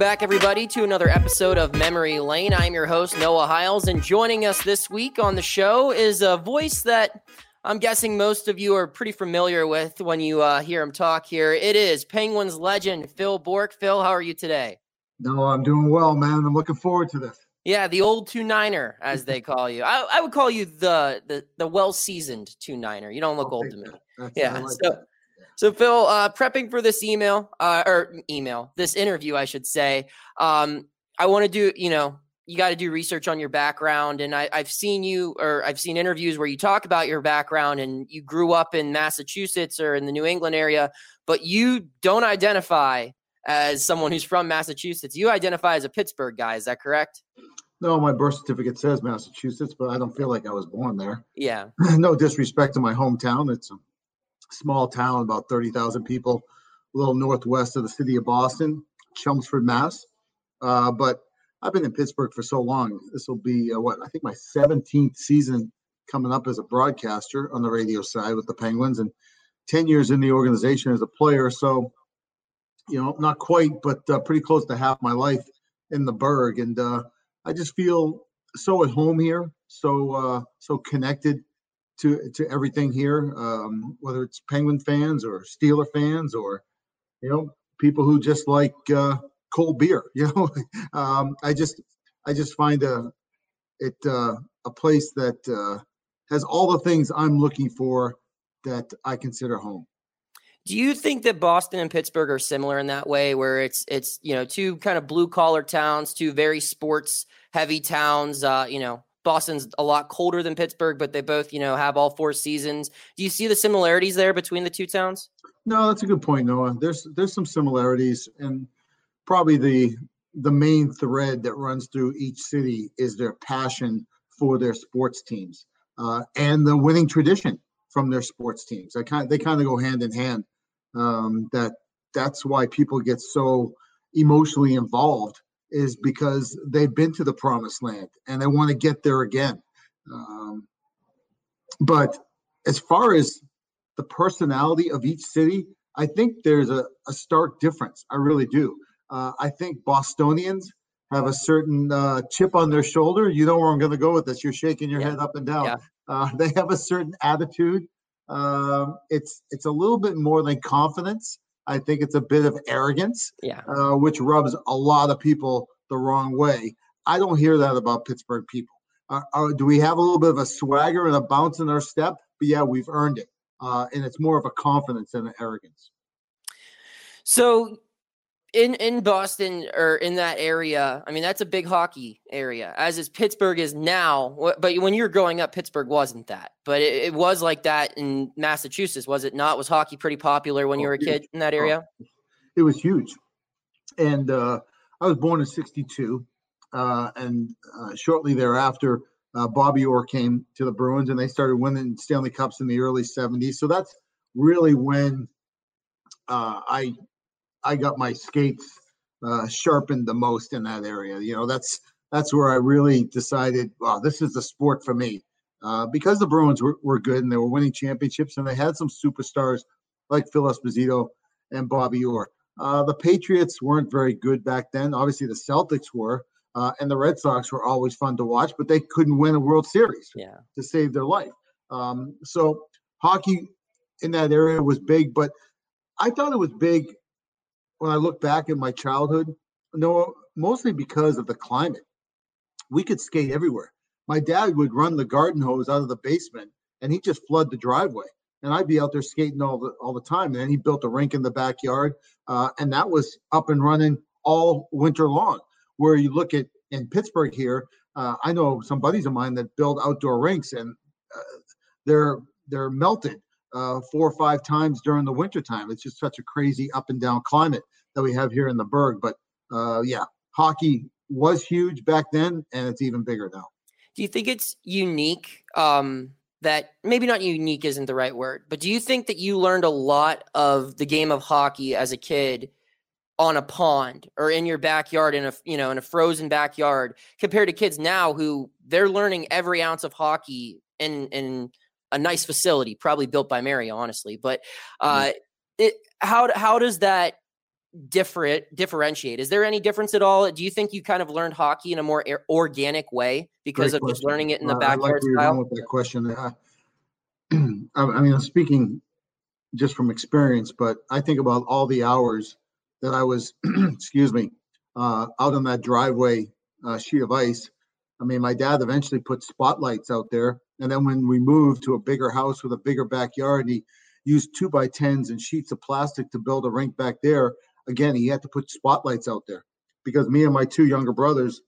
Back, everybody, to another episode of Memory Lane. I'm your host, Noah Hiles, and joining us this week on the show is a voice that I'm guessing most of you are pretty familiar with when you uh, hear him talk here. It is Penguins legend Phil Bourque. Phil, how are you today? No, I'm doing well, man. I'm looking forward to this. Yeah, the old two niner, as they call you. I, I would call you the the, the well seasoned two niner. You don't look I'll old to me. Yeah. like So, that. So Phil, uh, prepping for this email, uh, or email, this interview, I should say. Um, I want to do, you know, you got to do research on your background, and I, I've seen you, or I've seen interviews where you talk about your background, and you grew up in Massachusetts or in the New England area, but you don't identify as someone who's from Massachusetts. You identify as a Pittsburgh guy. Is that correct? No, my birth certificate says Massachusetts, but I don't feel like I was born there. Yeah. no disrespect to my hometown. It's a small town, about 30,000 people, a little northwest of the city of Boston, Chelmsford, Mass. Uh, but I've been in Pittsburgh for so long. This will be uh, what I think my 17th season coming up as a broadcaster on the radio side with the Penguins and 10 years in the organization as a player. So, you know, not quite, but uh, pretty close to half my life in the Burgh. And uh, I just feel so at home here, so uh, so connected to to everything here, um, whether it's Penguin fans or Steeler fans or you know people who just like uh, cold beer. You know, um, I just I just find a it uh, a place that uh, has all the things I'm looking for that I consider home. Do you think that Boston and Pittsburgh are similar in that way, where it's it's you know two kind of blue collar towns, two very sports heavy towns? Uh, you know, Boston's a lot colder than Pittsburgh, but they both you know have all four seasons. Do you see the similarities there between the two towns? No, that's a good point, Noah. There's there's some similarities, and probably the the main thread that runs through each city is their passion for their sports teams uh, and the winning tradition from their sports teams. I kind they kind of go hand in hand. Um, that that's why people get so emotionally involved is because they've been to the promised land and they want to get there again. Um, but as far as the personality of each city, I think there's a, a stark difference. I really do. Uh, I think Bostonians have a certain uh, chip on their shoulder. You know where I'm going to go with this. You're shaking your Yeah. head up and down. Yeah. Uh, they have a certain attitude. Um, it's it's a little bit more than confidence. I think it's a bit of arrogance, Yeah. uh, which rubs a lot of people the wrong way. I don't hear that about Pittsburgh people. Uh, uh, do we have a little bit of a swagger and a bounce in our step? But yeah, we've earned it, uh, and it's more of a confidence than an arrogance. So in in Boston or in that area, I mean that's a big hockey area, as is Pittsburgh is now. But when you were growing up, Pittsburgh wasn't that. But it, it was like that in Massachusetts, was it not? Was hockey pretty popular when you were a kid in that area? it was huge. And uh, I was born in '62, uh, and uh, shortly thereafter, uh, Bobby Orr came to the Bruins, and they started winning Stanley Cups in the early '70s. So that's really when uh, I I got my skates uh, sharpened the most in that area. You know, that's that's where I really decided, wow, this is the sport for me. Uh, because the Bruins were, were good and they were winning championships, and they had some superstars like Phil Esposito and Bobby Orr. Uh, the Patriots weren't very good back then. Obviously, the Celtics were, uh, and the Red Sox were always fun to watch, but they couldn't win a World Series Yeah. to save their life. Um, so hockey in that area was big, but I thought it was big when I look back at my childhood. No, mostly because of the climate. We could skate everywhere. My dad would run the garden hose out of the basement, and he'd just flood the driveway, and I'd be out there skating all the all the time. And then he built a rink in the backyard, uh, and that was up and running all winter long. Where you look at in Pittsburgh here, uh, I know some buddies of mine that build outdoor rinks, and uh, they're they're melted uh, four or five times during the wintertime. It's just such a crazy up and down climate that we have here in the Burgh. But uh, yeah, hockey was huge back then, and it's even bigger now. Do you think it's unique? Um, that maybe not unique isn't the right word, but do you think that you learned a lot of the game of hockey as a kid on a pond or in your backyard in a you know in a frozen backyard compared to kids now who they're learning every ounce of hockey in in a nice facility, probably built by Mary, honestly. But uh, it, how how does that different differentiate? Is there any difference at all? Do you think you kind of learned hockey in a more organic way because Great of just learning it in the Uh, I like backyard you're going style? with that question. I I mean, I'm speaking just from experience, but I think about all the hours that I was, excuse me, uh, out on that driveway uh, sheet of ice. I mean, my dad eventually put spotlights out there, and then when we moved to a bigger house with a bigger backyard, he used two by tens and sheets of plastic to build a rink back there. Again, he had to put spotlights out there because me and my two younger brothers,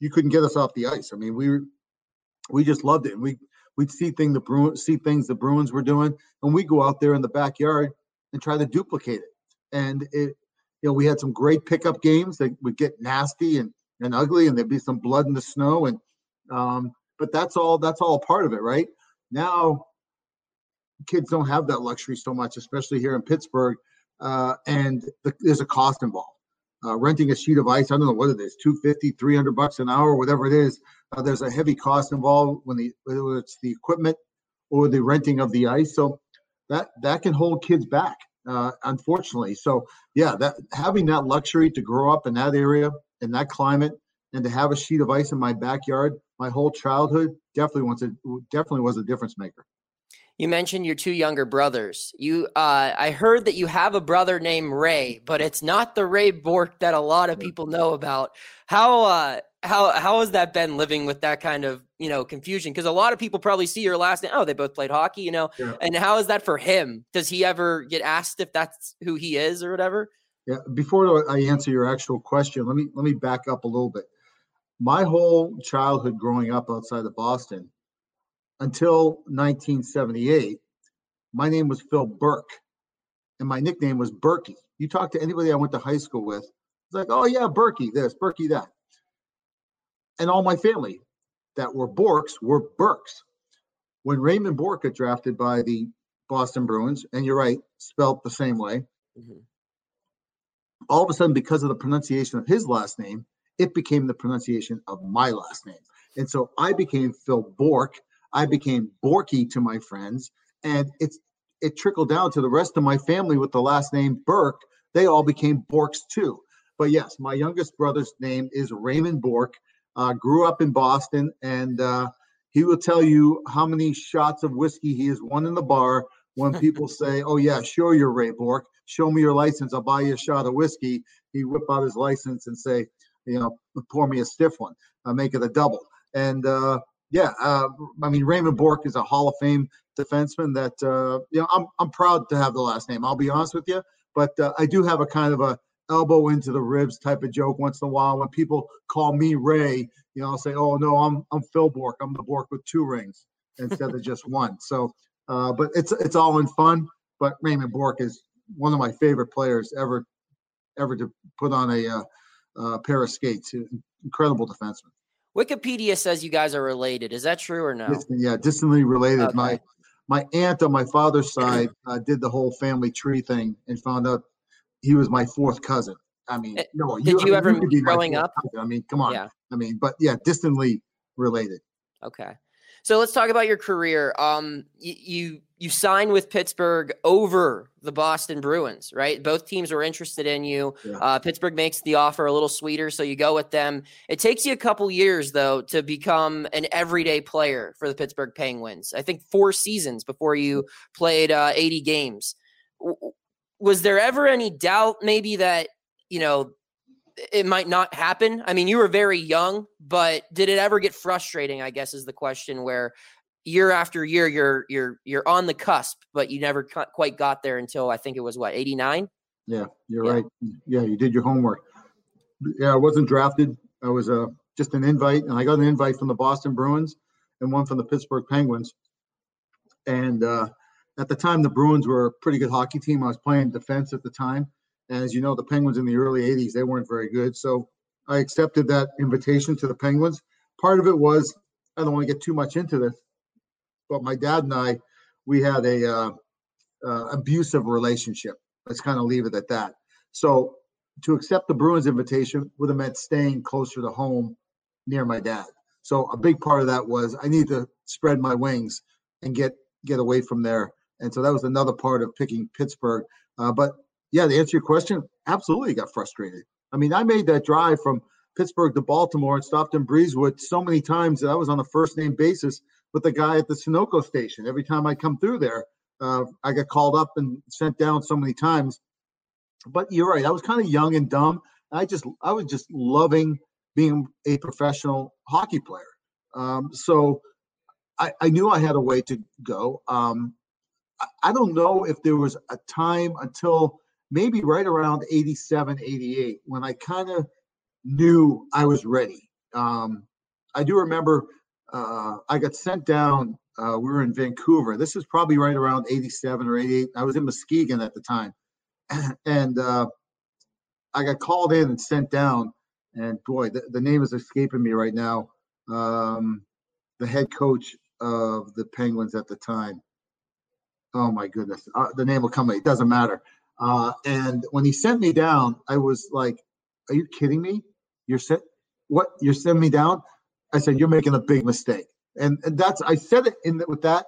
you couldn't get us off the ice. I mean, we we just loved it. And we we'd see thing the see things the Bruins were doing, and we go out there in the backyard and try to duplicate it. And it, you know, we had some great pickup games that would get nasty and and ugly, and there'd be some blood in the snow. And um, but that's all that's all part of it, right? Now, kids don't have that luxury so much, especially here in Pittsburgh, uh, and the, there's a cost involved. Uh, renting a sheet of ice, I don't know what it is, 250, 300 bucks an hour, whatever it is. Uh, there's a heavy cost involved when the whether it's the equipment or the renting of the ice. So that that can hold kids back, uh, unfortunately. So yeah, that having that luxury to grow up in that area in that climate and to have a sheet of ice in my backyard my whole childhood definitely was a definitely was a difference maker. You mentioned your two younger brothers. You, uh, I heard that you have a brother named Ray, but it's not the Ray Bourque that a lot of people know about. How, uh, how, how has that been living with that kind of, you know, confusion? Because a lot of people probably see your last name. Oh, they both played hockey, you know. Yeah. And how is that for him? Does he ever get asked if that's who he is or whatever? Yeah, before I answer your actual question, let me let me back up a little bit. My whole childhood growing up outside of Boston until 1978, my name was Phil Burke, and my nickname was Berkey. You talk to anybody I went to high school with, it's like, oh yeah, Berkey this, Berkey that. And all my family that were Borks were Burks. When Raymond Bourque got drafted by the Boston Bruins, and you're right, spelt the same way, Mhm. all of a sudden, because of the pronunciation of his last name, it became the pronunciation of my last name. And so I became Phil Bourque. I became Borky to my friends, and it's it trickled down to the rest of my family with the last name Burke. They all became Borks too. But yes, my youngest brother's name is Raymond Bourque. Uh, grew up in Boston, and uh, he will tell you how many shots of whiskey he has won in the bar when people say, "Oh yeah, sure, you're Ray Bourque. Show me your license. I'll buy you a shot of whiskey." He whip out his license and say, "You know, pour me a stiff one. I'll make it a double." And uh, yeah, uh, I mean Raymond Bourque is a Hall of Fame defenseman that uh, you know I'm I'm proud to have the last name. I'll be honest with you, but uh, I do have a kind of a elbow into the ribs type of joke once in a while when people call me Ray. You know, I'll say, "Oh no, I'm I'm Phil Bourque. I'm the Bourque with two rings instead of just one." So, uh, but it's it's all in fun. But Raymond Bourque is one of my favorite players ever ever to put on a uh, uh, pair of skates. Incredible defenseman. Wikipedia says you guys are related. Is that true or no? Yeah, distantly related. Okay. My my aunt on my father's side uh, did the whole family tree thing and found out he was my fourth cousin. I mean, Eh, no, did you I mean, ever my growing up? cousin. I mean, come on. Yeah. I mean, but yeah, distantly related. Okay. So let's talk about your career. Um, you you, you signed with Pittsburgh over the Boston Bruins, right? Both teams were interested in you. Yeah. Uh, Pittsburgh makes the offer a little sweeter, so you go with them. It takes you a couple years though to become an everyday player for the Pittsburgh Penguins. I think four seasons before you played uh, 80 games. Was there ever any doubt, maybe that you know it might not happen. I mean, you were very young, but did it ever get frustrating? I guess is the question. Where year after year, you're you're you're on the cusp, but you never quite got there until I think it was what eighty nine. Yeah, you're Yeah. right. Yeah, you did your homework. Yeah, I wasn't drafted I was uh, just an invite, and I got an invite from the Boston Bruins and one from the Pittsburgh Penguins. And uh, at the time, the Bruins were a pretty good hockey team. I was playing defense at the time. As you know, the Penguins in the early 80s, they weren't very good. So I accepted that invitation to the Penguins. Part of it was, I don't want to get too much into this, but my dad and I, we had a uh, uh, abusive relationship. Let's kind of leave it at that. So to accept the Bruins invitation would have meant staying closer to home near my dad. So a big part of that was I need to spread my wings and get get away from there. And so that was another part of picking Pittsburgh. Uh, but yeah, to answer your question, absolutely got frustrated. I mean, I made that drive from Pittsburgh to Baltimore and stopped in Breezewood so many times that I was on a first name basis with the guy at the Sunoco station. Every time I come through there, uh, I got called up and sent down so many times. But you're right. I was kind of young and dumb. I just I was just loving being a professional hockey player. Um, so I, I, knew I had a way to go. Um, I, I, don't know if there was a time until maybe right around 87, 88 when I kind of knew I was ready. Um, I do remember uh, I got sent down. Uh, we were in Vancouver. This is probably right around 87 or 88. I was in Muskegon at the time. and uh, I got called in and sent down. And boy, the, the name is escaping me right now. Um, the head coach of the Penguins at the time. Oh my goodness, uh, the name will come. It doesn't matter. Uh, and when he sent me down, I was like, "Are you kidding me? You're sent what? You're sending me down?" I said, "You're making a big mistake." And, and that's I said it in the, with that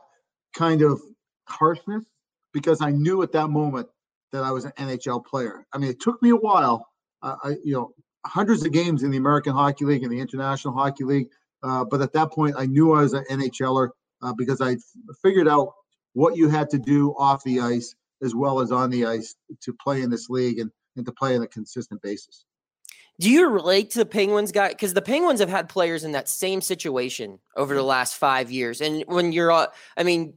kind of harshness because I knew at that moment that I was an NHL player. I mean, it took me a while. Uh, I, you know, hundreds of games in the American Hockey League and the International Hockey League, uh, but at that point, I knew I was an NHLer uh, because I figured out what you had to do off the ice as well as on the ice to play in this league and, and to play on a consistent basis. Do you relate to the Penguins guy? Because the Penguins have had players in that same situation over the last five years. And when you're, uh, I mean,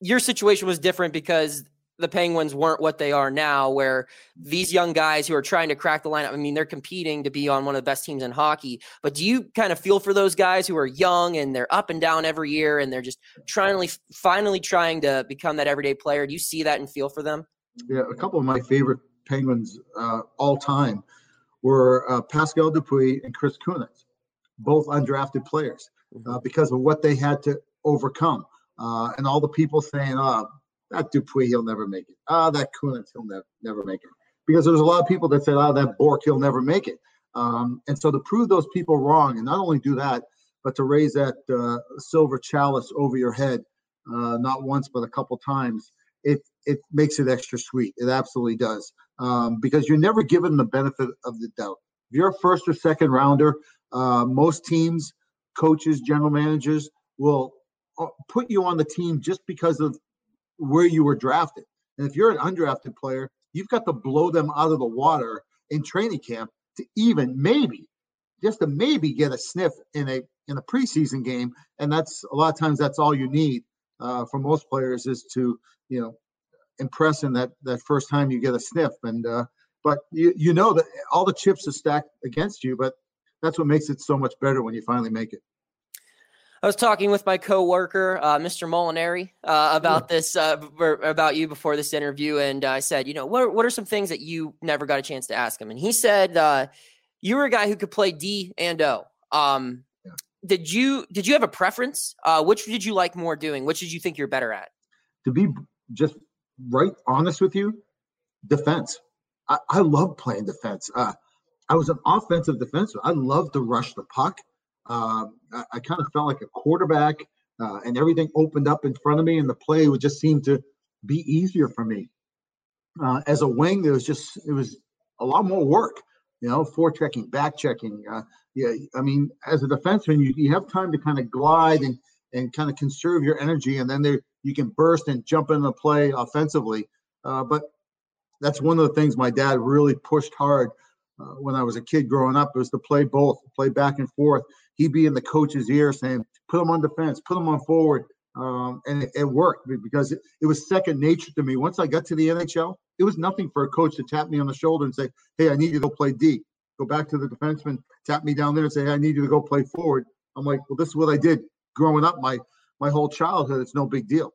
your situation was different because the Penguins weren't what they are now, where these young guys who are trying to crack the lineup, I mean, they're competing to be on one of the best teams in hockey. But do you kind of feel for those guys who are young and they're up and down every year and they're just trying to finally trying to become that everyday player? Do you see that and feel for them? Yeah, a couple of my favorite Penguins uh, all time were uh, Pascal Dupuis and Chris Kunitz, both undrafted players, uh, mm-hmm. because of what they had to overcome. Uh, and all the people saying, oh, that Dupuis, he'll never make it. Ah, that Kunitz, he'll never never make it. Because there's a lot of people that said, ah, that Bourque, he'll never make it. Um, and so to prove those people wrong, and not only do that, but to raise that uh, silver chalice over your head, uh, not once but a couple times, it it makes it extra sweet. It absolutely does, um, because you're never given the benefit of the doubt. If you're a first or second rounder, uh, most teams, coaches, general managers will uh, put you on the team just because of where you were drafted. And if you're an undrafted player, you've got to blow them out of the water in training camp to even maybe, just to maybe get a sniff in a in a preseason game. And that's a lot of times that's all you need uh, for most players is to you know impress in that that first time you get a sniff. And uh, but you you know that all the chips are stacked against you, but that's what makes it so much better when you finally make it. I was talking with my coworker, uh, Mr. Molinari, uh, about this, uh, about you before this interview, and I said, you know, what are, what are some things that you never got a chance to ask him? And he said, uh, you were a guy who could play D and O. Um, yeah. Did you did you have a preference? Uh, which did you like more doing? Which did you think you're better at? To be just right honest with you, defense. I, I love playing defense. Uh, I was an offensive defenseman. I love to rush the puck. Um, I, I kind of felt like a quarterback, uh, and everything opened up in front of me, and the play would just seem to be easier for me. Uh, as a wing, there was just it was a lot more work, you know, checking, back checking. Uh, yeah, I mean, as a defenseman, you, you have time to kind of glide and and kind of conserve your energy, and then there you can burst and jump into play offensively. Uh, but that's one of the things my dad really pushed hard uh, when I was a kid growing up was to play both, play back and forth he'd be in the coach's ear saying, "Put him on defense, put him on forward," um, and it, it, worked because it, it, was second nature to me. Once I got to the NHL, it was nothing for a coach to tap me on the shoulder and say, "Hey, I need you to go play D." go back to the defenseman, tap me down there and say, hey, I need you to go play forward. I'm like, well, this is what I did growing up my my whole childhood. It's no big deal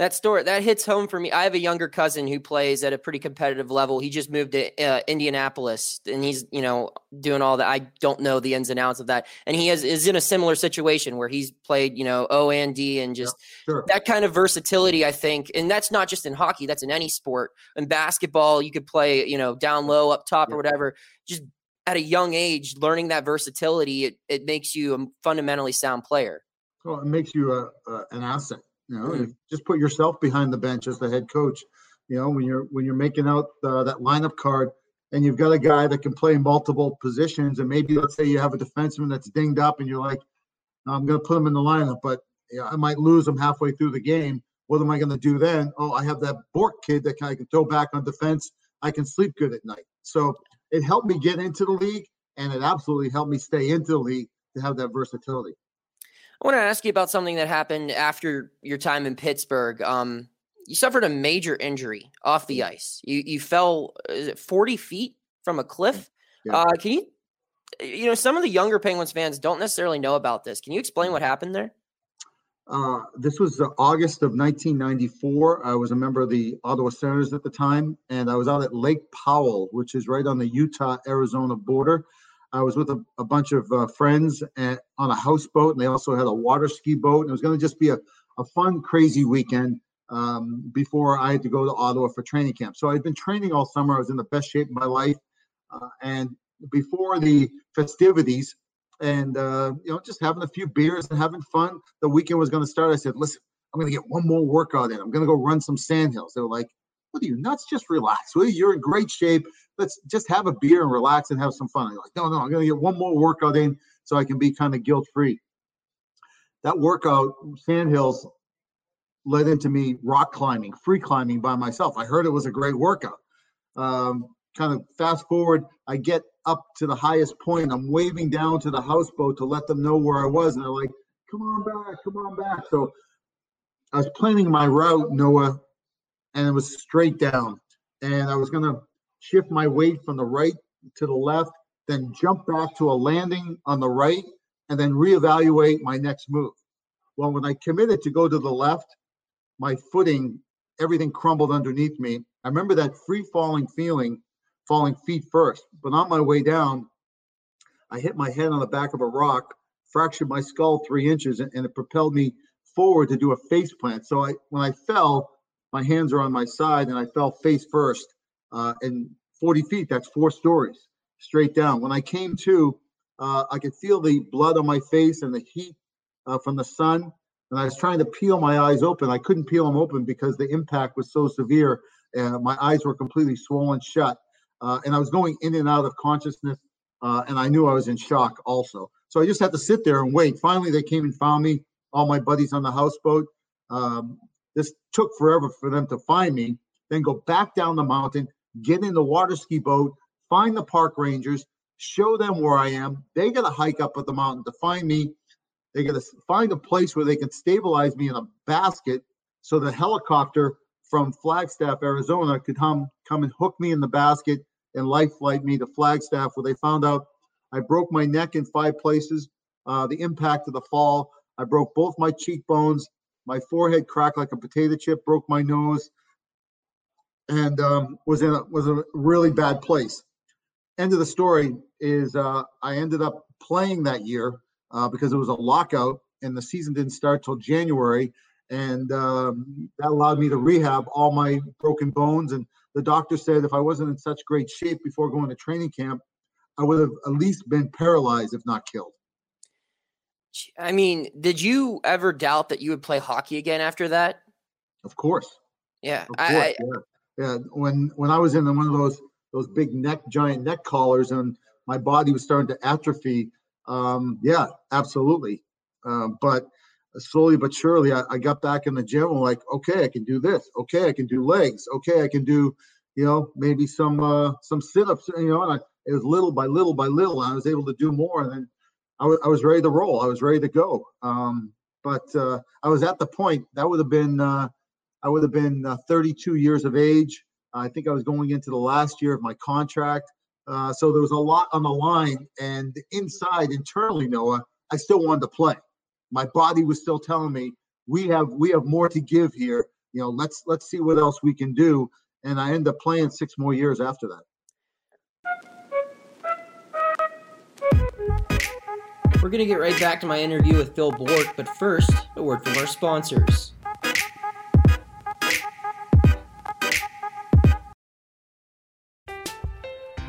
that story that hits home for me. I have a younger cousin who plays at a pretty competitive level. He just moved to uh, Indianapolis, and he's you know doing all that. I don't know the ins and outs of that, and he is is in a similar situation where he's played you know O and D and just yeah, sure. that kind of versatility. I think, and that's not just in hockey. That's in any sport. In basketball, you could play you know down low, up top, yeah. or whatever. Just at a young age, learning that versatility, it, it makes you a fundamentally sound player. Well, it makes you a, a an asset you know, mm-hmm. just put yourself behind the bench as the head coach. You know, when you're when you're making out uh, that lineup card, and you've got a guy that can play multiple positions, and maybe let's say you have a defenseman that's dinged up, and you're like, I'm going to put him in the lineup, but you know, I might lose him halfway through the game. What am I going to do then? Oh, I have that Bourque kid that I can throw back on defense. I can sleep good at night. So it helped me get into the league, and it absolutely helped me stay into the league to have that versatility. I want to ask you about something that happened after your time in Pittsburgh. Um, you suffered a major injury off the mm-hmm. ice. You you fell is it 40 feet from a cliff? Yeah. Uh, can you you know some of the younger Penguins fans don't necessarily know about this. Can you explain what happened there? Uh, this was uh, August of 1994. I was a member of the Ottawa Senators at the time, and I was out at Lake Powell, which is right on the Utah Arizona border. I was with a, a bunch of uh, friends at, on a houseboat, and they also had a water ski boat. And it was going to just be a, a fun, crazy weekend um, before I had to go to Ottawa for training camp. So I'd been training all summer. I was in the best shape of my life. Uh, and before the festivities, and uh, you know, just having a few beers and having fun, the weekend was going to start. I said, "Listen, I'm going to get one more workout in. I'm going to go run some sand hills." They were like, "What are you nuts? Just relax. Well, you're in great shape let's just have a beer and relax and have some fun. I'm like, no, no, I'm going to get one more workout in so I can be kind of guilt free. That workout, Sandhills, led into me rock climbing, free climbing by myself. I heard it was a great workout. Um, kind of fast forward, I get up to the highest point. I'm waving down to the houseboat to let them know where I was. And they're like, come on back, come on back. So I was planning my route, Noah, and it was straight down. And I was going to shift my weight from the right to the left, then jump back to a landing on the right, and then reevaluate my next move. Well, when I committed to go to the left, my footing, everything crumbled underneath me. I remember that free falling feeling, falling feet first. But on my way down, I hit my head on the back of a rock, fractured my skull three inches, and, it propelled me forward to do a face plant. So I, when I fell, my hands are on my side, and I fell face first uh, and 40 feet, that's four stories straight down. When I came to, uh, I could feel the blood on my face and the heat uh, from the sun. And I was trying to peel my eyes open. I couldn't peel them open because the impact was so severe. Uh, my eyes were completely swollen shut. Uh, and I was going in and out of consciousness. Uh, and I knew I was in shock also. So I just had to sit there and wait. Finally, they came and found me, all my buddies on the houseboat. Um, this took forever for them to find me, then go back down the mountain, get in the water ski boat, find the park rangers, show them where I am. They got to hike up at the mountain to find me. They got to find a place where they can stabilize me in a basket so the helicopter from Flagstaff, Arizona could come come and hook me in the basket and life flight me to Flagstaff where they found out I broke my neck in five places. Uh, the impact of the fall. I broke both my cheekbones. My forehead cracked like a potato chip, broke my nose and um, was in a, was a really bad place. End of the story is uh, I ended up playing that year uh, because it was a lockout and the season didn't start till January, and um, that allowed me to rehab all my broken bones. And the doctor said if I wasn't in such great shape before going to training camp, I would have at least been paralyzed, if not killed. I mean, did you ever doubt that you would play hockey again after that? Of course. Yeah, of course, I, yeah yeah, when when I was in one of those those big neck giant neck collars and my body was starting to atrophy. Um, yeah, absolutely. Um, but slowly but surely, I, I, got back in the gym. I'm like, okay, I can do this. Okay, I can do legs. Okay, I can do, you know, maybe some uh, some sit ups. You know, and I, it was little by little by little. I was able to do more, and then I, w- I was ready to roll. I was ready to go. Um, but uh, I was at the point that would have been uh, I would have been uh, 32 years of age. I think I was going into the last year of my contract. Uh, so there was a lot on the line, and inside, internally, Noah, I still wanted to play. My body was still telling me we have we have more to give here. You know, let's let's see what else we can do. And I end up playing six more years after that. We're going to get right back to my interview with Phil Bourque, but first, a word from our sponsors.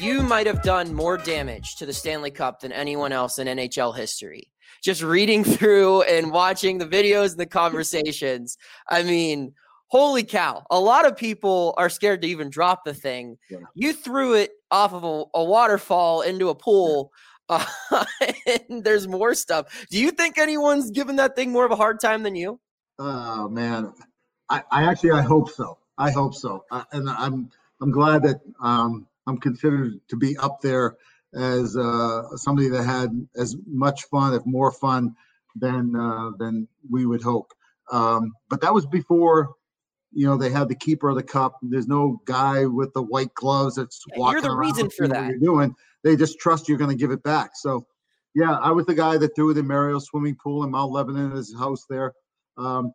You might have done more damage to the Stanley Cup than anyone else in NHL history. Just reading through and watching the videos and the conversations. I mean, holy cow. A lot of people are scared to even drop the thing. Yeah. You threw it off of a, a waterfall into a pool. Uh, and there's more stuff. Do you think anyone's given that thing more of a hard time than you? Oh man, I, I actually I hope so. I hope so, uh, and I'm I'm glad that um, I'm considered to be up there as uh, somebody that had as much fun, if more fun, than uh, than we would hope. Um, but that was before, you know, they had the keeper of the cup. There's no guy with the white gloves that's Yeah, you're walking the around reason for that. You're doing. They just trust you're going to give it back. So, yeah, I was the guy that threw the Mario swimming pool in Mount Lebanon, his house there. Um,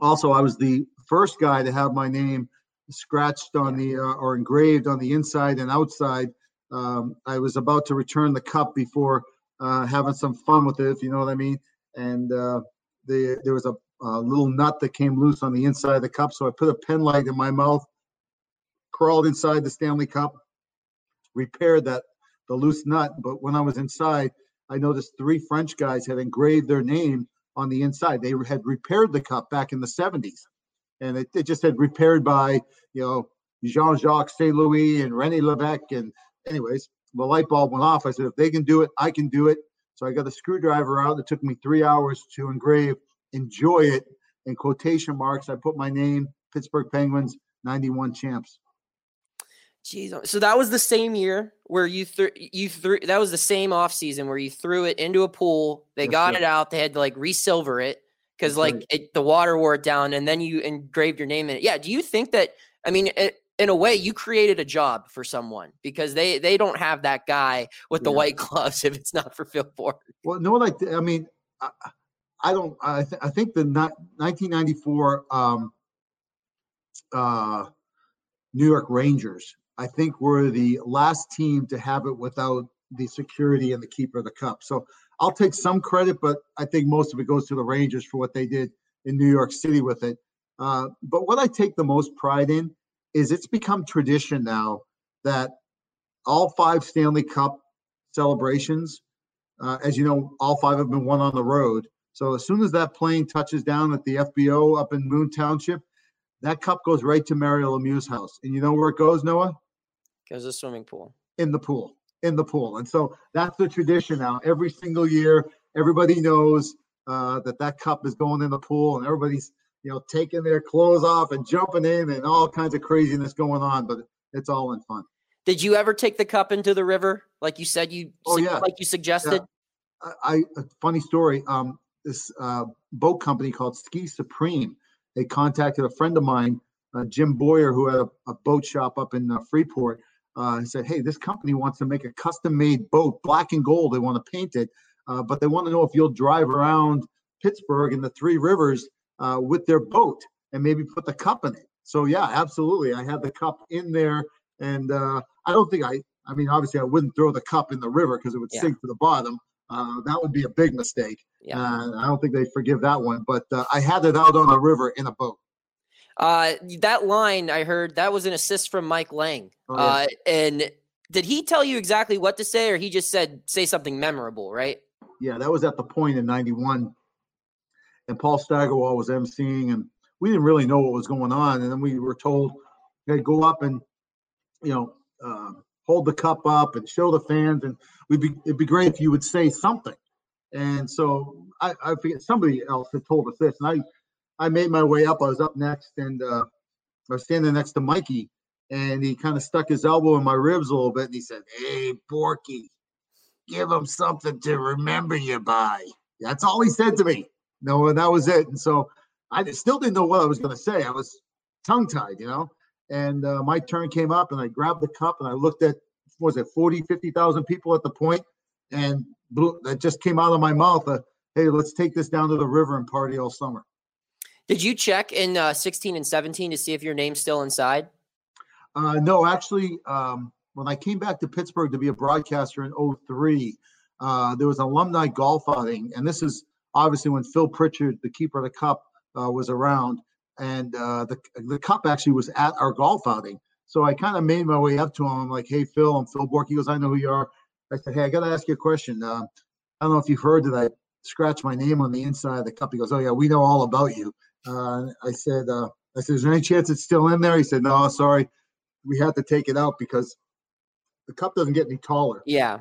also, I was the first guy to have my name scratched on the uh, or engraved on the inside and outside. Um, I was about to return the cup before uh, having some fun with it, if you know what I mean. And uh, the, there was a, a little nut that came loose on the inside of the cup, so I put a pen light in my mouth, crawled inside the Stanley Cup, repaired that the loose nut. But when I was inside, I noticed three French guys had engraved their name on the inside. They had repaired the cup back in the 70s. And it, it just had repaired by, you know, Jean-Jacques St. Louis and René Levesque. And anyways, the light bulb went off. I said, if they can do it, I can do it. So I got a screwdriver out. It took me three hours to engrave, enjoy it in quotation marks. I put my name, Pittsburgh Penguins, 91 champs. Jeez. So that was the same year where you threw you threw that was the same off season where you threw it into a pool. They That's got right. it out. They had to like resilver it because like it, the water wore it down, and then you engraved your name in it. Yeah. Do you think that? I mean, it, in a way, you created a job for someone because they they don't have that guy with the Yeah. white gloves if it's not for Phil Ford. Well, no, like I mean, I, I don't. I, th- I think the ni- 1994 um, uh, New York Rangers, I think, were the last team to have it without the security and the keeper of the cup. So I'll take some credit, but I think most of it goes to the Rangers for what they did in New York City with it. Uh, but what I take the most pride in is it's become tradition now that all five Stanley Cup celebrations uh, as you know, all five have been won on the road. So as soon as that plane touches down at the FBO up in Moon Township, that cup goes right to Mario Lemieux's house. And you know where it goes, Noah? Goes a swimming pool. In the pool. In the pool. And so that's the tradition now. Every single year, everybody knows uh, that that cup is going in the pool, and everybody's you know taking their clothes off and jumping in, and all kinds of craziness going on. But it's all in fun. Did you ever take the cup into the river, like you said you? Oh, yeah. like you suggested. Yeah. I, I a funny story. Um, this uh, boat company called Ski Supreme. They contacted a friend of mine, uh, Jim Boyer, who had a, a, boat shop up in uh, Freeport. Uh, he said, "Hey, this company wants to make a custom-made boat, black and gold. They want to paint it, uh, but they want to know if you'll drive around Pittsburgh and the Three Rivers uh, with their boat and maybe put the cup in it." So yeah, absolutely. I had the cup in there, and uh, I don't think I. I mean, obviously, I wouldn't throw the cup in the river because it would Yeah. sink to the bottom. Uh, that would be a big mistake. Yeah. Uh, I don't think they forgive that one. But uh, I had it out on the river in a boat. Uh, that line I heard that was an assist from Mike Lange. Oh, yeah. Uh, and did he tell you exactly what to say, or he just said say something memorable? Right. Yeah, that was at the point in '91, and Paul Steigerwald was emceeing, and we didn't really know what was going on. And then we were told, "Hey, go up and you know uh, hold the cup up and show the fans, and we'd be it'd be great if you would say something." And so I, I forget somebody else had told us this, and I I made my way up. I was up next, and uh, I was standing next to Mikey, and he kind of stuck his elbow in my ribs a little bit, and he said, "Hey, Porky, give him something to remember you by." That's all he said to me. No, and that was it. And so I still didn't know what I was going to say. I was tongue tied, you know. And uh, my turn came up, and I grabbed the cup, and I looked at was it 40, 50,000 people at the point, and blew, that just came out of my mouth. Uh, hey, let's take this down to the river and party all summer. Did you check in uh, 16 and 17 to see if your name's still inside? Uh, no, actually, um, when I came back to Pittsburgh to be a broadcaster in 03, uh, there was an alumni golf outing. And this is obviously when Phil Pritchard, the keeper of the cup, uh, was around. And uh, the, the cup actually was at our golf outing. So I kind of made my way up to him. I'm like, hey, Phil, I'm Phil Bourque. He goes, I know who you are. I said, hey, I got to ask you a question. Uh, I don't know if you've heard that I scratched my name on the inside of the cup. He goes, oh, yeah, we know all about you. Uh, I said, uh, I said, is there any chance it's still in there? He said, no, sorry. We had to take it out because the cup doesn't get any taller. Yeah.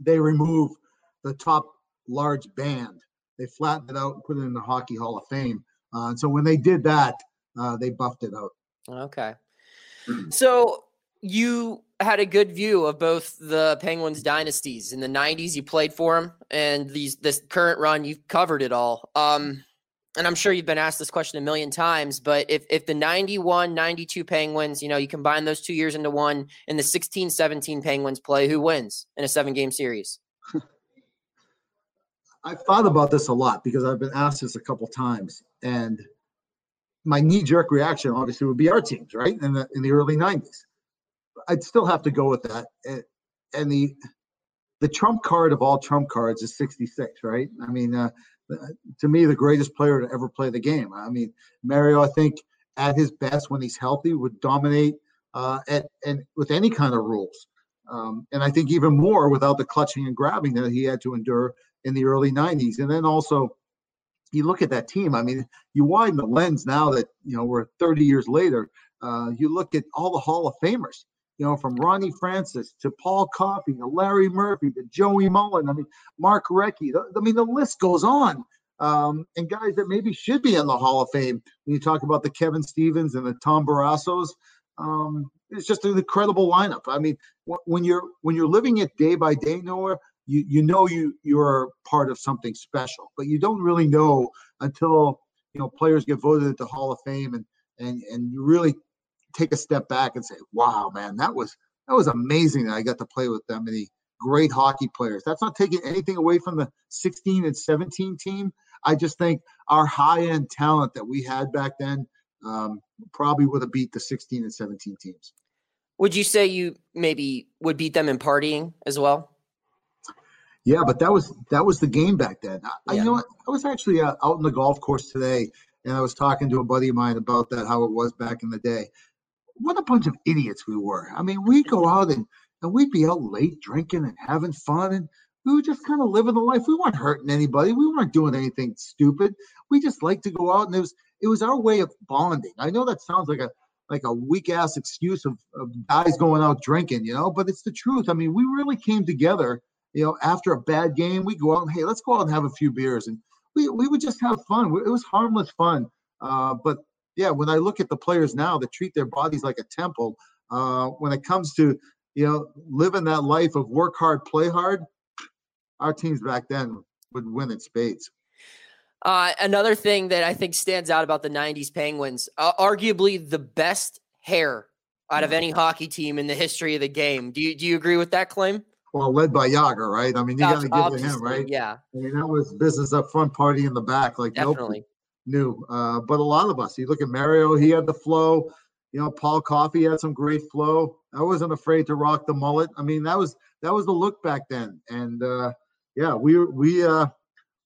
They remove the top large band. They flattened it out and put it in the Hockey Hall of Fame. Uh, and so when they did that, uh, they buffed it out. Okay. So you had a good view of both the Penguins dynasties in the 90s you played for them and these this current run you've covered it all. Um and I'm sure you've been asked this question a million times, but if if the 91 92 Penguins, you know, you combine those 2 years into one and the 16 17 Penguins play, who wins in a 7 game series? I've thought about this a lot because I've been asked this a couple times, and my knee-jerk reaction obviously would be our teams, right? In the in the early '90s, I'd still have to go with that. And, and the the trump card of all trump cards is 66, right? I mean, uh, to me, the greatest player to ever play the game. I mean, Mario, I think at his best when he's healthy would dominate uh, at and with any kind of rules. Um, and I think even more without the clutching and grabbing that he had to endure in the early 90s. And then also, you look at that team. I mean, you widen the lens now that you know we're 30 years later. Uh, you look at all the Hall of Famers. You know, from Ronnie Francis to Paul Coffey to Larry Murphy to Joey Mullen. I mean, Mark Recchi. I mean, the list goes on. Um, and guys that maybe should be in the Hall of Fame. When you talk about the Kevin Stevens and the Tom Barrasos, um, it's just an incredible lineup. I mean, wh- when you're when you're living it day by day, Noah, you you know you you're part of something special, but you don't really know until you know players get voted into the Hall of Fame and and and you really take a step back and say, "Wow, man, that was that was amazing that I got to play with that many great hockey players." That's not taking anything away from the 16 and 17 team. I just think our high end talent that we had back then um, probably would have beat the 16 and 17 teams. Would you say you maybe would beat them in partying as well? Yeah, but that was that was the game back then. I, Yeah. You know what? I was actually uh, out on the golf course today, and I was talking to a buddy of mine about that, how it was back in the day. What a bunch of idiots we were. I mean, we'd go out and and we'd be out late drinking and having fun, and we were just kind of living the life. We weren't hurting anybody. We weren't doing anything stupid. We just liked to go out, and it was it was our way of bonding. I know that sounds like a like a weak ass excuse of, of guys going out drinking, you know, but it's the truth. I mean, we really came together you know, after a bad game, we go out and hey, let's go out and have a few beers, and we we would just have fun. It was harmless fun. Uh, but yeah, when I look at the players now that treat their bodies like a temple, uh, when it comes to you know living that life of work hard, play hard, our teams back then would win in spades. Uh, another thing that I think stands out about the '90s Penguins, uh, arguably the best hair out of any hockey team in the history of the game. Do you do you agree with that claim? Well, led by Jagr, right? I mean, you got to give it to him, right? Yeah. I mean, that was business up front, party in the back, like definitely knew. Uh, but a lot of us, you look at Mario, he had the flow. You know, Paul Coffey had some great flow. I wasn't afraid to rock the mullet. I mean, that was that was the look back then. And uh, yeah, we we uh,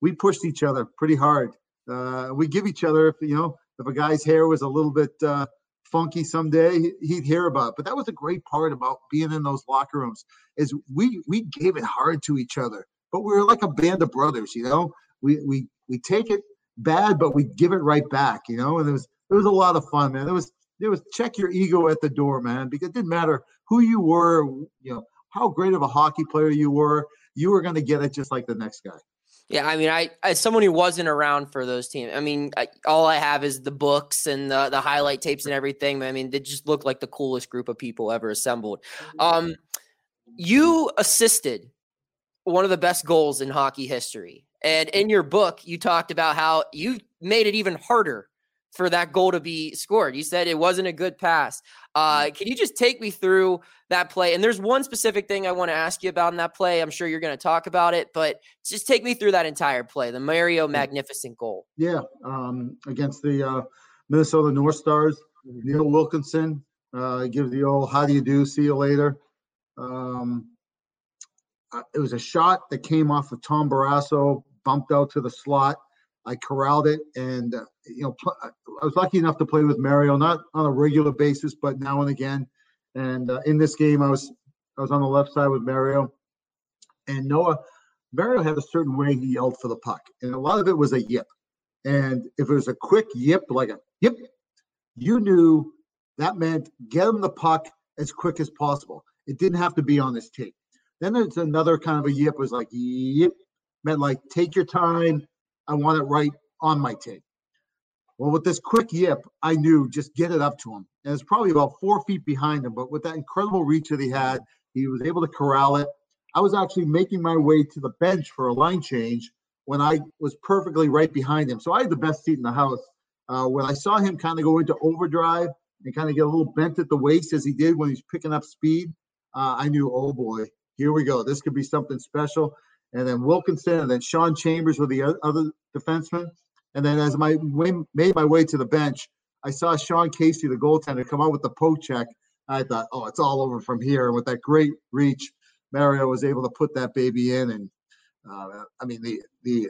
we pushed each other pretty hard. Uh, we give each other, if you know, if a guy's hair was a little bit uh, funky someday, he'd hear about. It. But that was a great part about being in those locker rooms is we we gave it hard to each other, but we were like a band of brothers. You know, we we we take it bad, but we give it right back. You know, and it was it was a lot of fun, man. It was it was check your ego at the door, man, because it didn't matter who you were, you know, how great of a hockey player you were, you were going to get it just like the next guy. Yeah, I mean, I as someone who wasn't around for those teams, I mean, I, all I have is the books and the the highlight tapes and everything. I mean, they just look like the coolest group of people ever assembled. Um, you assisted one of the best goals in hockey history, and in your book, you talked about how you made it even harder for that goal to be scored. You said it wasn't a good pass. Uh, Mm-hmm. can you just take me through that play? And there's one specific thing I want to ask you about in that play. I'm sure you're going to talk about it, but just take me through that entire play, the Mario Magnificent goal. Yeah, um, against the uh, Minnesota North Stars, Neil Wilkinson uh, gives the old "How do you do? See you later." Um, uh, it was a shot that came off of Tom Barrasso, bumped out to the slot. I corralled it, and uh, you know, pl- I was lucky enough to play with Mario, not on a regular basis, but now and again. And uh, in this game, I was I was on the left side with Mario, and Noah. Mario had a certain way he yelled for the puck, and a lot of it was a yip. And if it was a quick yip, like a yip, you knew that meant get him the puck as quick as possible. It didn't have to be on this tape. Then there's another kind of a yip was like yip, meant like take your time. I want it right on my tape. Well, with this quick yip, I knew just get it up to him. And it's probably about four feet behind him, but with that incredible reach that he had, he was able to corral it. I was actually making my way to the bench for a line change when I was perfectly right behind him. So I had the best seat in the house. Uh, when I saw him kind of go into overdrive and kind of get a little bent at the waist as he did when he's picking up speed, uh, I knew, oh boy, here we go. This could be something special. And then Wilkinson and then Shawn Chambers were the other defensemen. And then as I made my way to the bench, I saw Sean Casey, the goaltender, come out with the poke check. I thought, oh, it's all over from here. And with that great reach, Mario was able to put that baby in. And uh, I mean, the the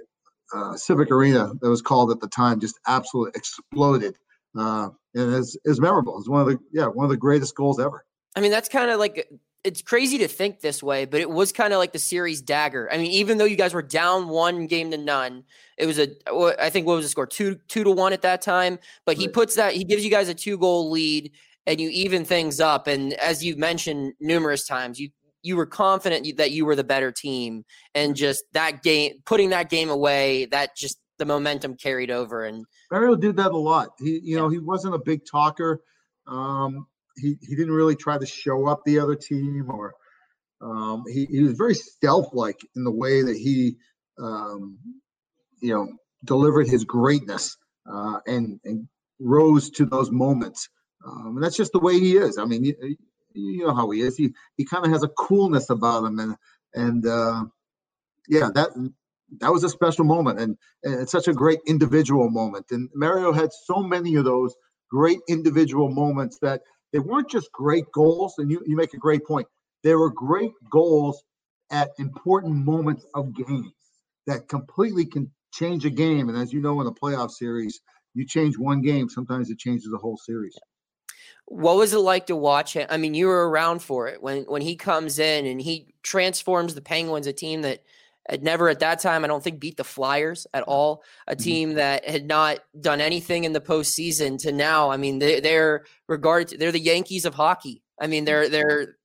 uh, Civic Arena that was called at the time just absolutely exploded. Uh, and it's, it's memorable. It's one of the yeah one of the greatest goals ever. I mean, that's kind of like it's crazy to think this way, but it was kind of like the series dagger. I mean, even though you guys were down one game to none, it was a I think what was the score two two to one at that time. But he puts that he gives you guys a two goal lead, and you even things up. And as you've mentioned numerous times, you you were confident that you were the better team, and just that game putting that game away, that just the momentum carried over. And Mario did that a lot. He you know he wasn't a big talker. Um, he, he didn't really try to show up the other team or um, he, he was very stealth like in the way that he um, you know delivered his greatness uh, and and rose to those moments. Um, and that's just the way he is. I mean you, you know how he is. He he kind of has a coolness about him and and uh, yeah that that was a special moment and, and it's such a great individual moment. And mario had so many of those great individual moments that they weren't just great goals, and you, you make a great point. They were great goals at important moments of games that completely can change a game. And as you know, in a playoff series, you change one game, sometimes it changes the whole series. What was it like to watch him? I mean, you were around for it when when he comes in and he transforms the Penguins, a team that had never at that time, I don't think, beat the Flyers at all. A mm-hmm. team that had not done anything in the postseason to now. I mean, they, they're regarded. They're the Yankees of hockey. I mean, mm. they're they're.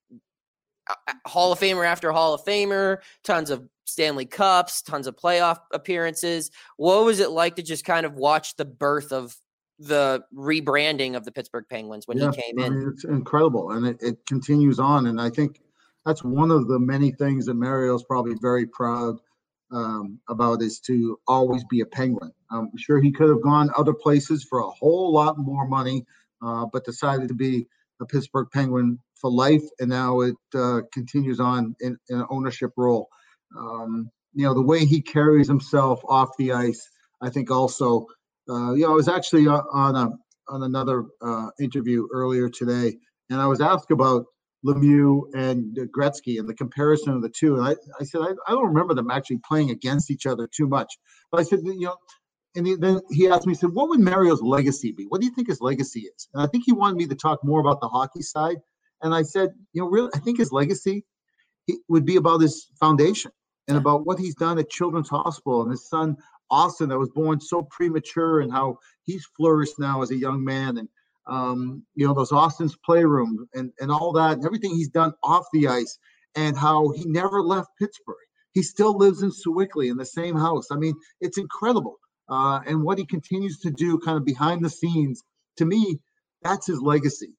Hall of Famer after Hall of Famer, tons of Stanley Cups, tons of playoff appearances. What was it like to just kind of watch the birth of the rebranding of the Pittsburgh Penguins when Yeah, he came I in? mean, it's incredible, and it, it continues on. And I think that's one of the many things that Mario's probably very proud um, about is to always be a Penguin. I'm sure he could have gone other places for a whole lot more money, uh, but decided to be a Pittsburgh Penguin for life, and now it uh, continues on in, in an ownership role. Um, you know, the way he carries himself off the ice, I think also. Uh, you know, I was actually on a on another uh, interview earlier today, and I was asked about Lemieux and Gretzky and the comparison of the two. And I, I said, I, I don't remember them actually playing against each other too much. But I said, you know, and he, then he asked me, he said, what would Mario's legacy be? What do you think his legacy is? And I think he wanted me to talk more about the hockey side. And I said, you know, really, I think his legacy would be about his foundation and about what he's done at Children's Hospital and his son Austin that was born so premature and how he's flourished now as a young man and um, you know those Austin's playroom and and all that and everything he's done off the ice and how he never left Pittsburgh. He still lives in Sewickley in the same house. I mean, it's incredible. Uh, and what he continues to do kind of behind the scenes, to me, that's his legacy.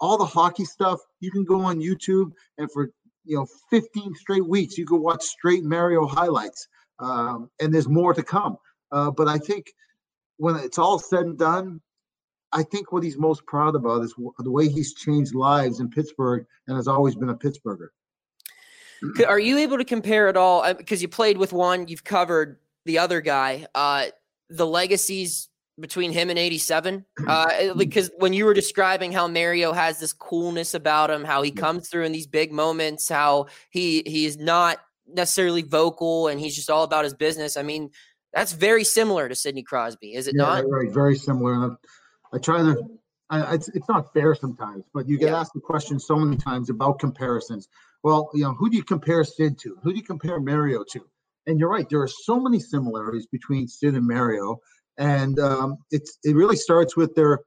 All the hockey stuff, you can go on YouTube and for you know 15 straight weeks, you can watch straight Mario highlights um, and there's more to come. Uh, but I think when it's all said and done, I think what he's most proud about is the way he's changed lives in Pittsburgh and has always been a Pittsburgher. Are you able to compare at all? Because you played with one, you've covered the other guy. Uh, the legacies between him and 87? Uh, because when you were describing how Mario has this coolness about him, how he comes through in these big moments, how he he is not necessarily vocal and he's just all about his business. I mean, that's very similar to Sidney Crosby, is it Yeah, not? Right, very similar. And I, try to, I, it's, it's not fair sometimes, but you get Yeah. asked the question so many times about comparisons. Well, you know, who do you compare Sid to? Who do you compare Mario to? And you're right, there are so many similarities between Sid and Mario, and um, it's it really starts with their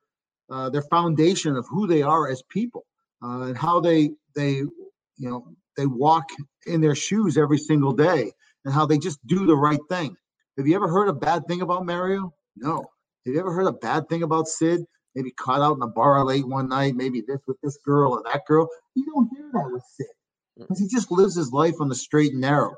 uh, their foundation of who they are as people uh, and how they they you know they walk in their shoes every single day and how they just do the right thing. Have you ever heard a bad thing about Mario? No. Have you ever heard a bad thing about Sid? Maybe caught out in a bar late one night, maybe this with this girl or that girl. You don't hear that with Sid because he just lives his life on the straight and narrow.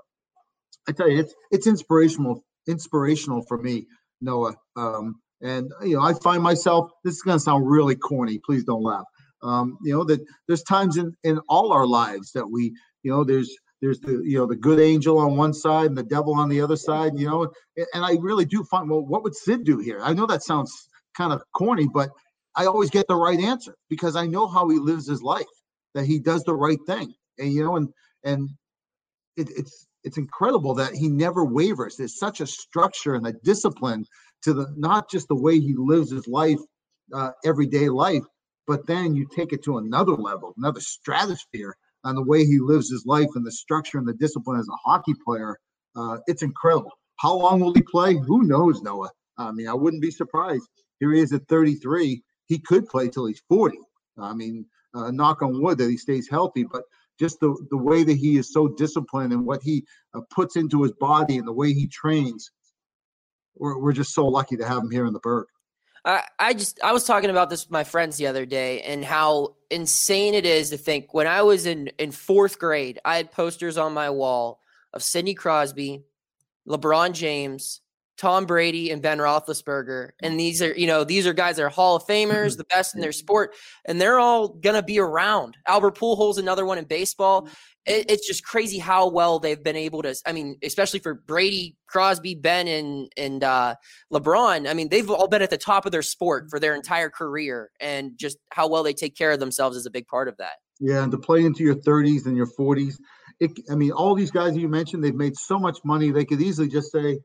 I tell you, it's it's inspirational inspirational for me, Noah. Um, and you know, I find myself. This is going to sound really corny. Please don't laugh. Um, you know that there's times in in all our lives that we, you know, there's there's the you know the good angel on one side and the devil on the other side. You know, and I really do find well, what would Sid do here? I know that sounds kind of corny, but I always get the right answer because I know how he lives his life. That he does the right thing, and you know, and and it, it's it's incredible that he never wavers. There's such a structure and a discipline to the not just the way he lives his life, uh, everyday life, but then you take it to another level, another stratosphere on the way he lives his life and the structure and the discipline as a hockey player. Uh, it's incredible. How long will he play? Who knows, Noah? I mean, I wouldn't be surprised. Here he is at 33. He could play till he's 40. I mean, uh, knock on wood that he stays healthy, but just the, the way that he is so disciplined and what he uh, puts into his body and the way he trains, we're, we're just so lucky to have him here in the Burgh. I, I just I was talking about this with my friends the other day and how insane it is to think when I was in in fourth grade, I had posters on my wall of Sidney Crosby, LeBron James, Tom Brady, and Ben Roethlisberger. And these are, you know, these are guys that are Hall of Famers, mm-hmm. the best in their mm-hmm. sport, and they're all gonna be around. Albert Pujols, another one in baseball. Mm-hmm. It, it's just crazy how well they've been able to. I mean, especially for Brady, Crosby, Ben, and and uh, LeBron. I mean, they've all been at the top of their sport for their entire career, and just how well they take care of themselves is a big part of that. Yeah, and to play into your 30s and your 40s, it, I mean, all these guys you mentioned, they've made so much money. They could easily just say,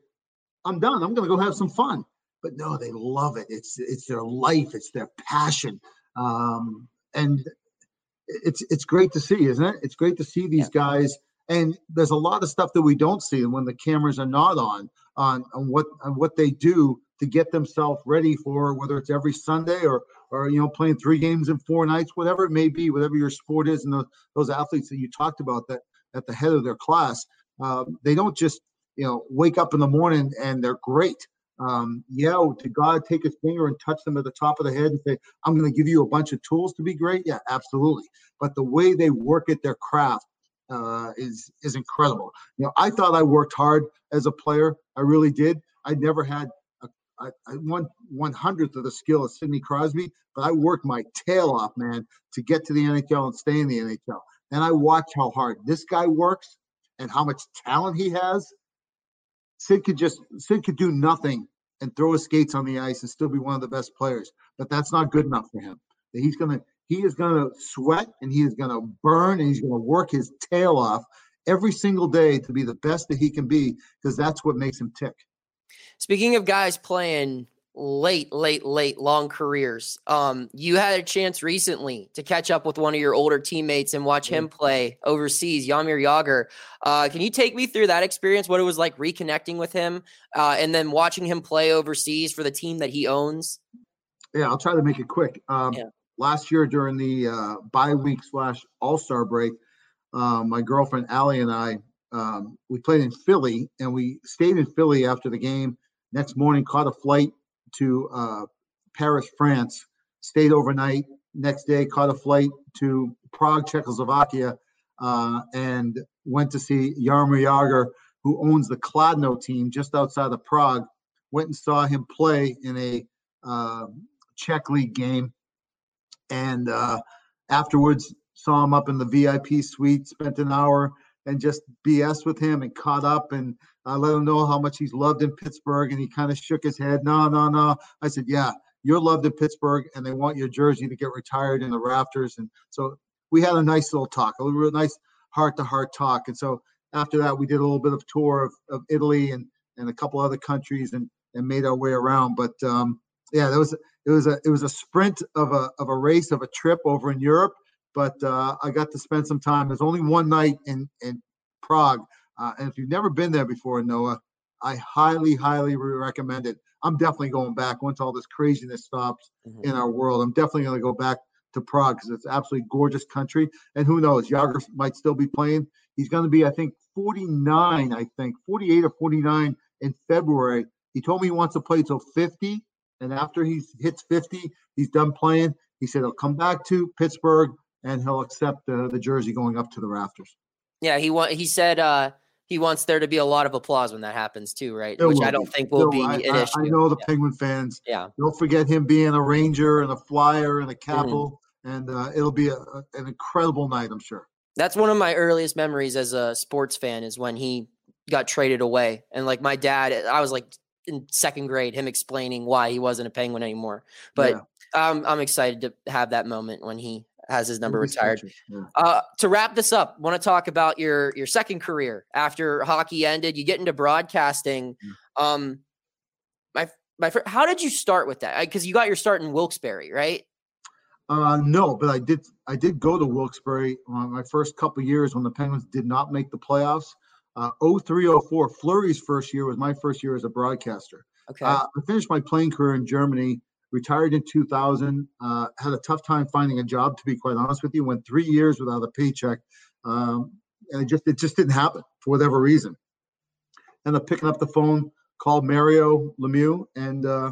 "I'm done. I'm going to go have some fun." But no, they love it. It's it's their life. It's their passion, um, and it's it's great to see, isn't it? It's great to see these guys. And there's a lot of stuff that we don't see when the cameras are not on on on what on what they do to get themselves ready for whether it's every Sunday or or you know playing three games in four nights, whatever it may be, whatever your sport is, and those, those athletes that you talked about that at the head of their class, um, they don't just you know wake up in the morning and they're great. Um, yeah, to God take his finger and touch them at the top of the head and say, "I'm going to give you a bunch of tools to be great." Yeah, absolutely. But the way they work at their craft uh, is is incredible. You know, I thought I worked hard as a player. I really did. I never had I, I won one hundredth of the skill of Sidney Crosby, but I worked my tail off, man, to get to the NHL and stay in the NHL. And I watch how hard this guy works and how much talent he has. Sid could just Sid could do nothing and throw his skates on the ice and still be one of the best players. But that's not good enough for him. He's gonna he is gonna sweat and he is gonna burn and he's gonna work his tail off every single day to be the best that he can be because that's what makes him tick. Speaking of guys playing late, late, late, long careers, um, you had a chance recently to catch up with one of your older teammates and watch him play overseas, Jaromir Jagr. Uh, can you take me through that experience? What it was like reconnecting with him, uh, and then watching him play overseas for the team that he owns? Yeah, I'll try to make it quick. Um, yeah. Last year during the uh, bye week slash All Star break, um, my girlfriend Allie and I um, we played in Philly, and we stayed in Philly after the game. Next morning, caught a flight to uh, Paris, France. Stayed overnight. Next day, caught a flight to Prague, Czechoslovakia, uh, and went to see Jaromir Jagr, who owns the Kladno team just outside of Prague. Went and saw him play in a uh, Czech league game, and uh, afterwards saw him up in the VIP suite. Spent an hour and just BS with him and caught up and I let him know how much he's loved in Pittsburgh. And he kind of shook his head. No, no, no. I said, yeah, you're loved in Pittsburgh and they want your jersey to get retired in the rafters. And so we had a nice little talk, a real nice heart to heart talk. And so after that, we did a little bit of tour of, of Italy and, and a couple other countries and, and made our way around. But um, yeah, that was, it was a, it was a sprint of a, of a race of a trip over in Europe but uh, I got to spend some time. There's only one night in in Prague, uh, and if you've never been there before, Noah, I highly, highly recommend it. I'm definitely going back once all this craziness stops mm-hmm. in our world. I'm definitely going to go back to Prague because it's absolutely gorgeous country. And who knows, Jagr might still be playing. He's going to be, I think, 49, I think, 48 or 49 in February. He told me he wants to play till 50. And after he hits 50, he's done playing. He said he'll come back to Pittsburgh and he'll accept the, the jersey going up to the rafters. Yeah, he wa- he said uh, he wants there to be a lot of applause when that happens too, right? It Which I don't think will be I, an I, issue. I know the yeah. Penguin fans. Yeah, don't forget him being a Ranger and a Flyer and a. Capel, mm-hmm. and uh, it'll be a, a, an incredible night, I'm sure. That's one of my earliest memories as a sports fan is when he got traded away, and like my dad, I was like in second grade, him explaining why he wasn't a Penguin anymore. But yeah. um, I'm excited to have that moment when he has his number retired. Uh, to wrap this up, want to talk about your your second career after hockey ended. You get into broadcasting. Mm. Um, my my how did you start with that? Because you got your start in Wilkes-Barre, right? Uh, no, but I did I did go to Wilkes-Barre uh, my first couple years when the Penguins did not make the playoffs. Uh, 0304, Fleury's first year was my first year as a broadcaster. Okay. Uh, I finished my playing career in Germany retired in 2000 uh, had a tough time finding a job to be quite honest with you. Went three years without a paycheck um, and it just it just didn't happen for whatever reason. Ended up picking up the phone called mario lemieux and uh,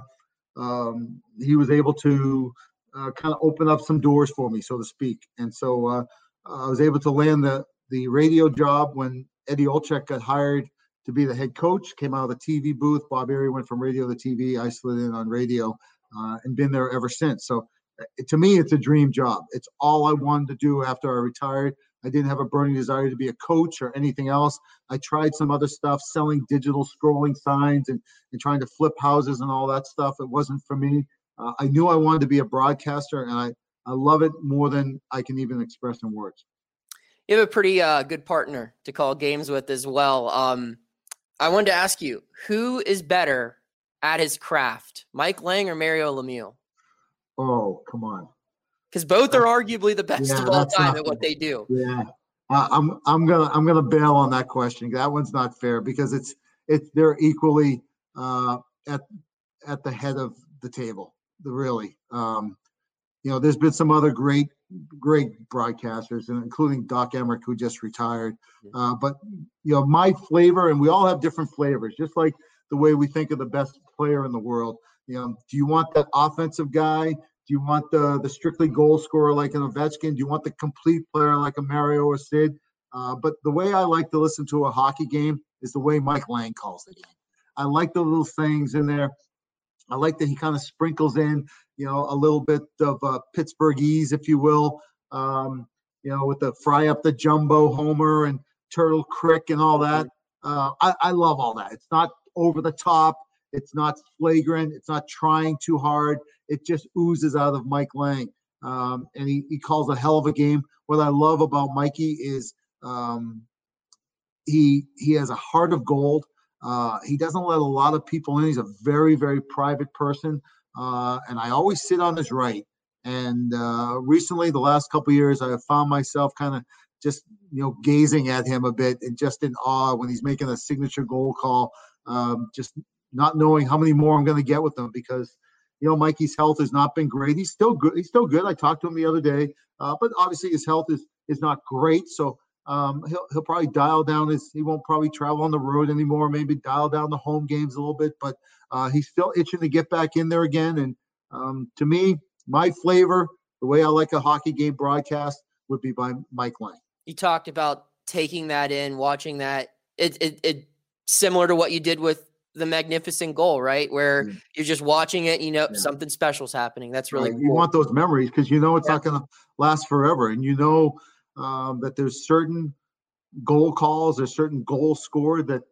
um, he was able to uh, kind of open up some doors for me so to speak. And so uh, i was able to land the the radio job when eddie olczyk got hired to be the head coach came out of the tv booth. Bob Errey went from radio to tv i slid in on radio uh, and been there ever since. So uh, to me, it's a dream job. It's all I wanted to do after I retired. I didn't have a burning desire to be a coach or anything else. I tried some other stuff, selling digital scrolling signs and, and trying to flip houses and all that stuff. It wasn't for me. Uh, I knew I wanted to be a broadcaster, and I, I love it more than I can even express in words. You have a pretty uh, good partner to call games with as well. Um, I wanted to ask you, who is better at his craft, Mike Lange or Mario Lemieux? Oh, come on. Because both are arguably the best yeah, of all time at what they do. Yeah, uh, I'm I'm gonna I'm gonna bail on that question. That one's not fair because it's it's they're equally uh, at at the head of the table. Really, um, you know, there's been some other great, great broadcasters, and including Doc Emrick, who just retired. Uh, but you know, my flavor, and we all have different flavors, just like the way we think of the best player in the world. You know, do you want that offensive guy? Do you want the the strictly goal scorer like an Ovechkin? Do you want the complete player like a Mario or Sid? Uh, but the way I like to listen to a hockey game is the way Mike Lange calls the game. I like the little things in there. I like that he kind of sprinkles in, you know, a little bit of uh, Pittsburghese, if you will, um, you know, with the fry up the jumbo homer and turtle crick and all that. Uh, I, I love all that. It's not over the top. It's not flagrant. It's not trying too hard. It just oozes out of Mike Lange. Um, and he, he calls a hell of a game. What I love about Mikey is um, he he has a heart of gold. Uh, he doesn't let a lot of people in. He's a very very private person, uh, and I always sit on his right. And uh, recently, the last couple years, I have found myself kind of just you know gazing at him a bit and just in awe when he's making a signature goal call. Um, just not knowing how many more I'm going to get with them because you know Mikey's health has not been great. He's still good. He's still good. I talked to him the other day, uh, but obviously his health is is not great. So um, he'll he'll probably dial down his. He won't probably travel on the road anymore. Maybe dial down the home games a little bit, but uh, he's still itching to get back in there again. And um, to me, my flavor, the way I like a hockey game broadcast, would be by Mike Lange. You talked about taking that in, watching that. It it, it similar to what you did with the magnificent goal, right? Where mm. you're just watching it, you know, yeah. something special's happening. That's really right. cool. You want those memories because you know it's yeah. not going to last forever, and you know um, that there's certain goal calls, there's certain goals scored that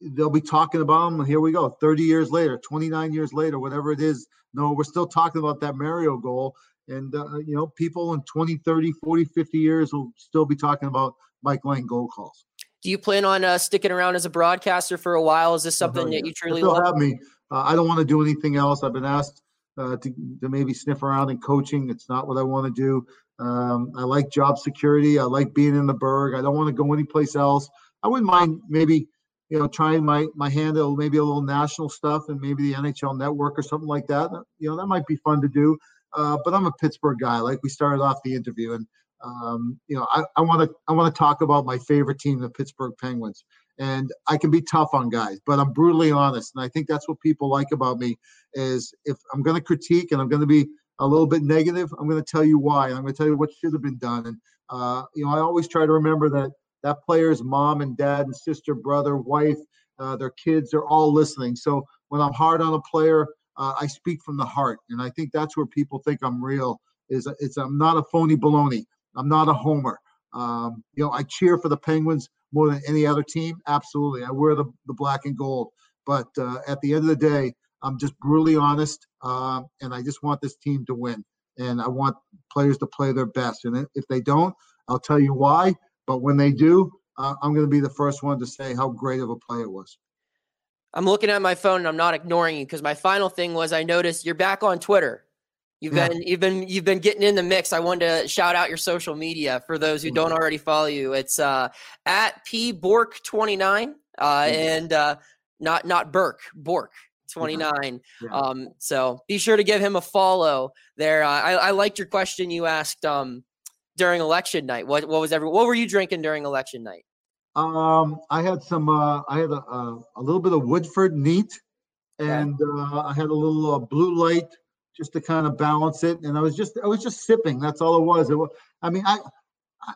they'll be talking about them. Here we go, 30 years later, 29 years later, whatever it is. No, we're still talking about that Mario goal. And, uh, you know, people in 20, 30, 40, 50 years will still be talking about Mike Lange goal calls. Do you plan on uh, sticking around as a broadcaster for a while? Is this something that you truly love? have me. Uh, I don't want to do anything else. I've been asked uh, to, to maybe sniff around in coaching. It's not what I want to do. Um, I like job security. I like being in the Burgh. I don't want to go anyplace else. I wouldn't mind maybe, you know, trying my my hand at maybe a little national stuff and maybe the NHL Network or something like that. You know, that might be fun to do. Uh, but I'm a Pittsburgh guy, like we started off the interview, and um, you know, I want to I want to talk about my favorite team, the Pittsburgh Penguins. And I can be tough on guys, but I'm brutally honest, and I think that's what people like about me. Is if I'm going to critique and I'm going to be a little bit negative, I'm going to tell you why. I'm going to tell you what should have been done. And uh, you know, I always try to remember that that player's mom and dad and sister, brother, wife, uh, their kids are all listening. So when I'm hard on a player, uh, I speak from the heart, and I think that's where people think I'm real. Is it's I'm not a phony baloney. I'm not a homer. Um, you know, I cheer for the Penguins more than any other team. Absolutely, I wear the the black and gold. But uh, at the end of the day, I'm just brutally honest, uh, and I just want this team to win. And I want players to play their best. And if they don't, I'll tell you why. But when they do, uh, I'm going to be the first one to say how great of a play it was. I'm looking at my phone and I'm not ignoring you because my final thing was I noticed you're back on Twitter. You've yeah. been you've been you've been getting in the mix. I wanted to shout out your social media for those who don't already follow you. It's uh, at p bork 29 uh, and uh, not not Burke Bourque 29. Yeah. Um, so be sure to give him a follow there. Uh, I, I liked your question you asked um, during election night. What what was every what were you drinking during election night? Um, I had some. Uh, I had a, a, a little bit of Woodford neat, and uh, I had a little uh, blue light just to kind of balance it. And I was just I was just sipping. That's all it was. It was I mean, I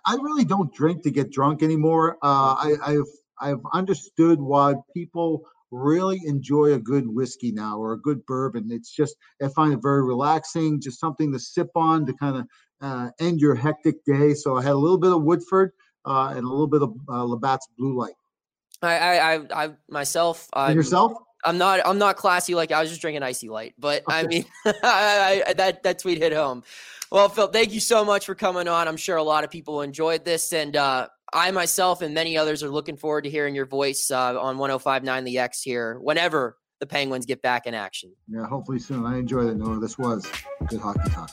I really don't drink to get drunk anymore. Uh, I, I've I've understood why people really enjoy a good whiskey now or a good bourbon. It's just, I find it very relaxing, just something to sip on to kind of uh, end your hectic day. So I had a little bit of Woodford uh, and a little bit of uh, Labatt's Blue Light. I, I, I, I myself, I'm, yourself. I'm not, I'm not classy. Like I was just drinking icy light, but. I mean, I, I, that, that tweet hit home. Well, Phil, thank you so much for coming on. I'm sure a lot of people enjoyed this and, uh, I myself and many others are looking forward to hearing your voice uh, on 105.9 The X here whenever the Penguins get back in action. Yeah, hopefully soon. I enjoyed it, Noah. This was good hockey talk.